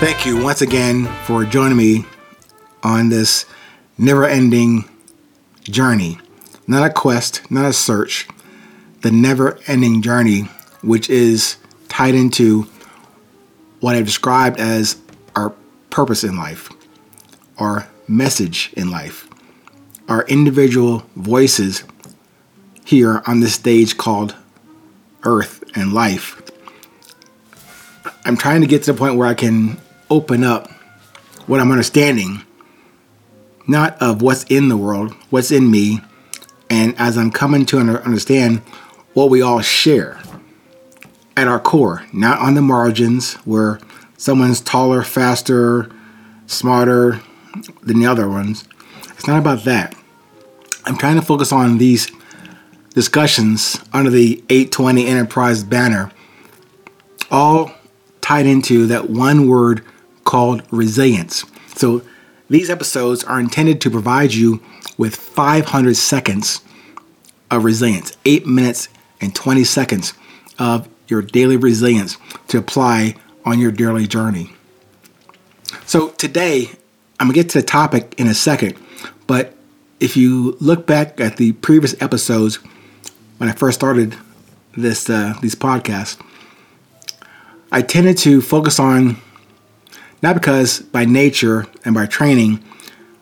Thank you once again for joining me on this never ending journey. Not a quest, not a search, the never ending journey, which is tied into what I've described as our purpose in life, our message in life, our individual voices here on this stage called Earth and Life. I'm trying to get to the point where I can open up what I'm understanding, not of what's in the world, what's in me, and as I'm coming to understand what we all share at our core, not on the margins where someone's taller, faster, smarter than the other ones. It's not about that. I'm trying to focus on these discussions under the 820 Enterprise banner, all tied into that one word called resilience. So these episodes are intended to provide you with 500 seconds of resilience, 8 minutes and 20 seconds of your daily resilience to apply on your daily journey. So today, I'm to get to the topic in a second, but if you look back at the previous episodes when I first started this uh, these podcasts, I tended to focus on not because by nature and by training,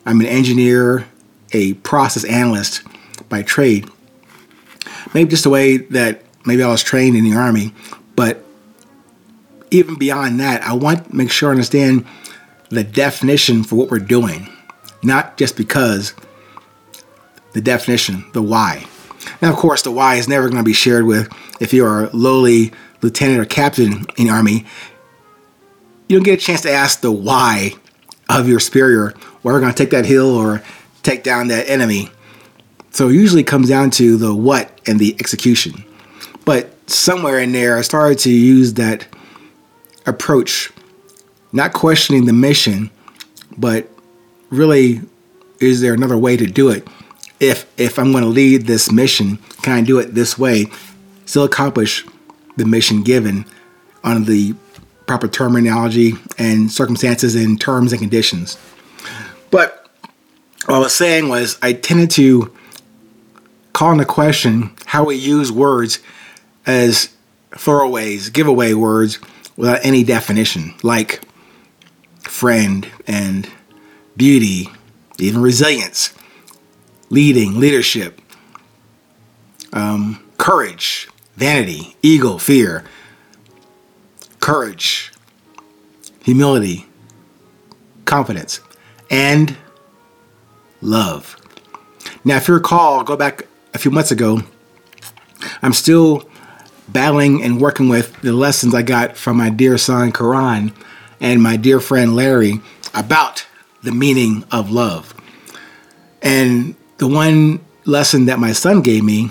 I'm an engineer, a process analyst by trade. Maybe just the way that maybe I was trained in the army, but even beyond that, I want to make sure I understand the definition for what we're doing, not just because the definition, the why. Now, of course, the why is never going to be shared with if you're a lowly lieutenant or captain in the army you don't get a chance to ask the why of your superior, why we're going to take that hill or take down that enemy. So it usually comes down to the what and the execution. But somewhere in there, I started to use that approach, not questioning the mission, but really, is there another way to do it? If if I'm going to lead this mission, can I do it this way? Still accomplish the mission given on the proper terminology and circumstances and terms and conditions. But what I was saying was I tended to call into question how we use words as throwaways, giveaway words without any definition, like friend and beauty, even resilience, leading, leadership, um, courage, vanity, ego, fear, courage, humility, confidence, and love. Now, if you recall, go back a few months ago, I'm still battling and working with the lessons I got from my dear son, Karan, and my dear friend, Larry, about the meaning of love. And the one lesson that my son gave me,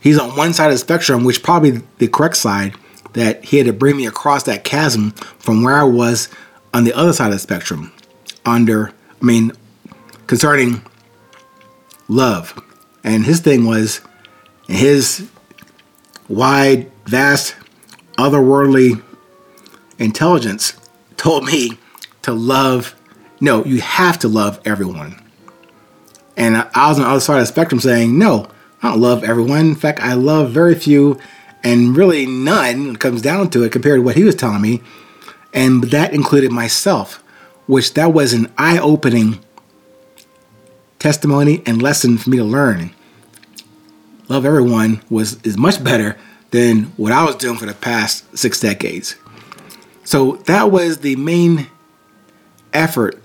he's on one side of the spectrum, which probably the correct side, that he had to bring me across that chasm from where I was on the other side of the spectrum, under, I mean, concerning love. And his thing was, his wide, vast, otherworldly intelligence told me to love, no, you have to love everyone. And I was on the other side of the spectrum saying, no, I don't love everyone. In fact, I love very few and really none comes down to it compared to what he was telling me. And that included myself, which that was an eye opening testimony and lesson for me to learn. Love everyone was is much better than what I was doing for the past six decades. So that was the main effort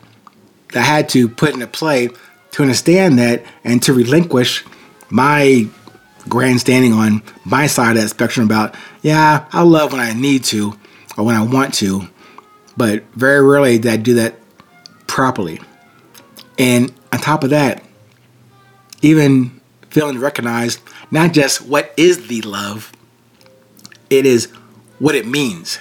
that I had to put into play to understand that and to relinquish my grandstanding on my side of that spectrum about, yeah, I love when I need to or when I want to, but very rarely did I do that properly. And on top of that, even feeling recognized not just what is the love, it is what it means,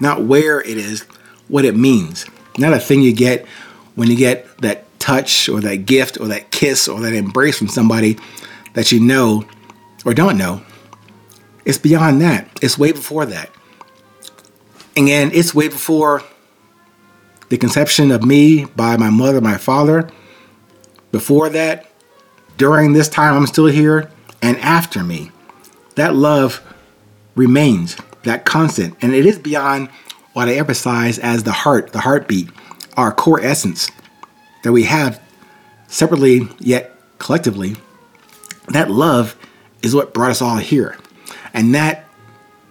not where it is, what it means. Not a thing you get when you get that touch or that gift or that kiss or that embrace from somebody that you know or don't know. It's beyond that. It's way before that. And it's way before the conception of me by my mother, my father, before that, during this time I'm still here, and after me. That love remains, that constant, and it is beyond what I emphasize as the heart, the heartbeat, our core essence that we have separately yet collectively. That love is what brought us all here. And that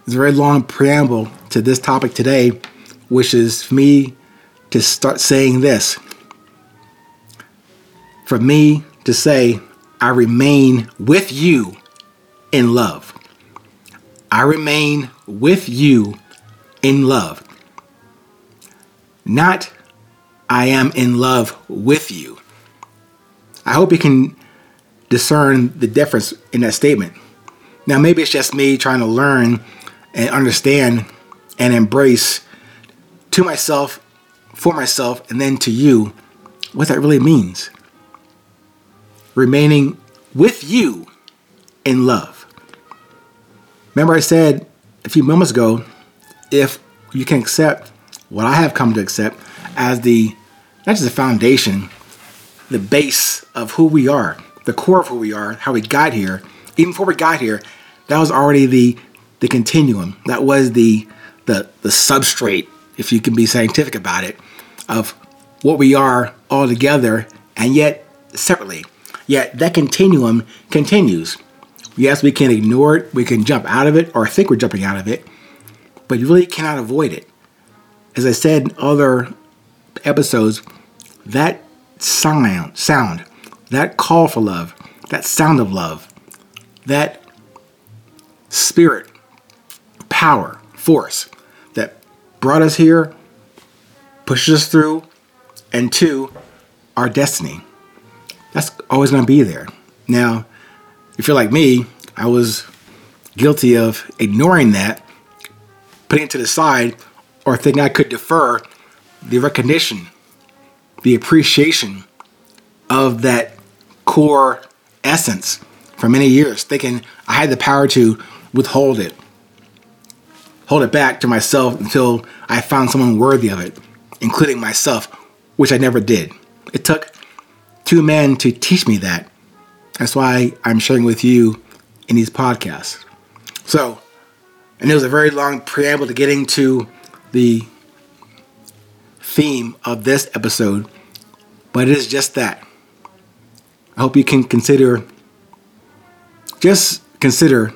is a very long preamble to this topic today, which is for me to start saying this. For me to say, I remain with you in love. I remain with you in love. Not, I am in love with you. I hope you can discern the difference in that statement. Now, maybe it's just me trying to learn and understand and embrace to myself, for myself, and then to you what that really means remaining with you in love. Remember, I said a few moments ago if you can accept what I have come to accept as the not just the foundation, the base of who we are, the core of who we are, how we got here. Even before we got here, that was already the the continuum. That was the the the substrate, if you can be scientific about it, of what we are all together and yet separately. Yet that continuum continues. Yes, we can ignore it, we can jump out of it, or think we're jumping out of it, but you really cannot avoid it. As I said in other episodes, that sound, sound, that call for love, that sound of love, that spirit, power, force that brought us here, pushes us through, and to our destiny that's always going to be there. Now, if you're like me, I was guilty of ignoring that, putting it to the side, or thinking I could defer the recognition, the appreciation of that core essence for many years, thinking I had the power to withhold it, hold it back to myself until I found someone worthy of it, including myself, which I never did. It took two men to teach me that. That's why I'm sharing with you in these podcasts. So, and it was a very long preamble to getting to the theme of this episode, but it is just that. I hope you can consider, just consider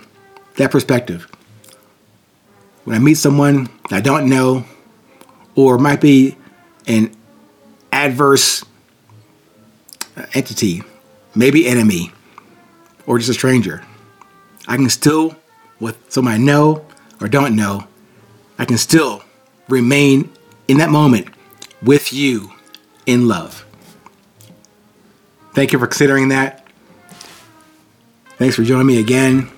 that perspective. When I meet someone I don't know, or might be an adverse entity, maybe enemy, or just a stranger. I can still, with someone I know or don't know, I can still remain in that moment with you in love. Thank you for considering that. Thanks for joining me again.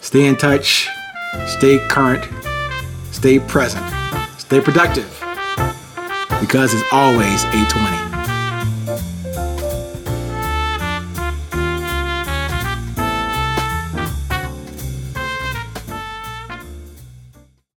Stay in touch, stay current, stay present, stay productive, because it's always 820.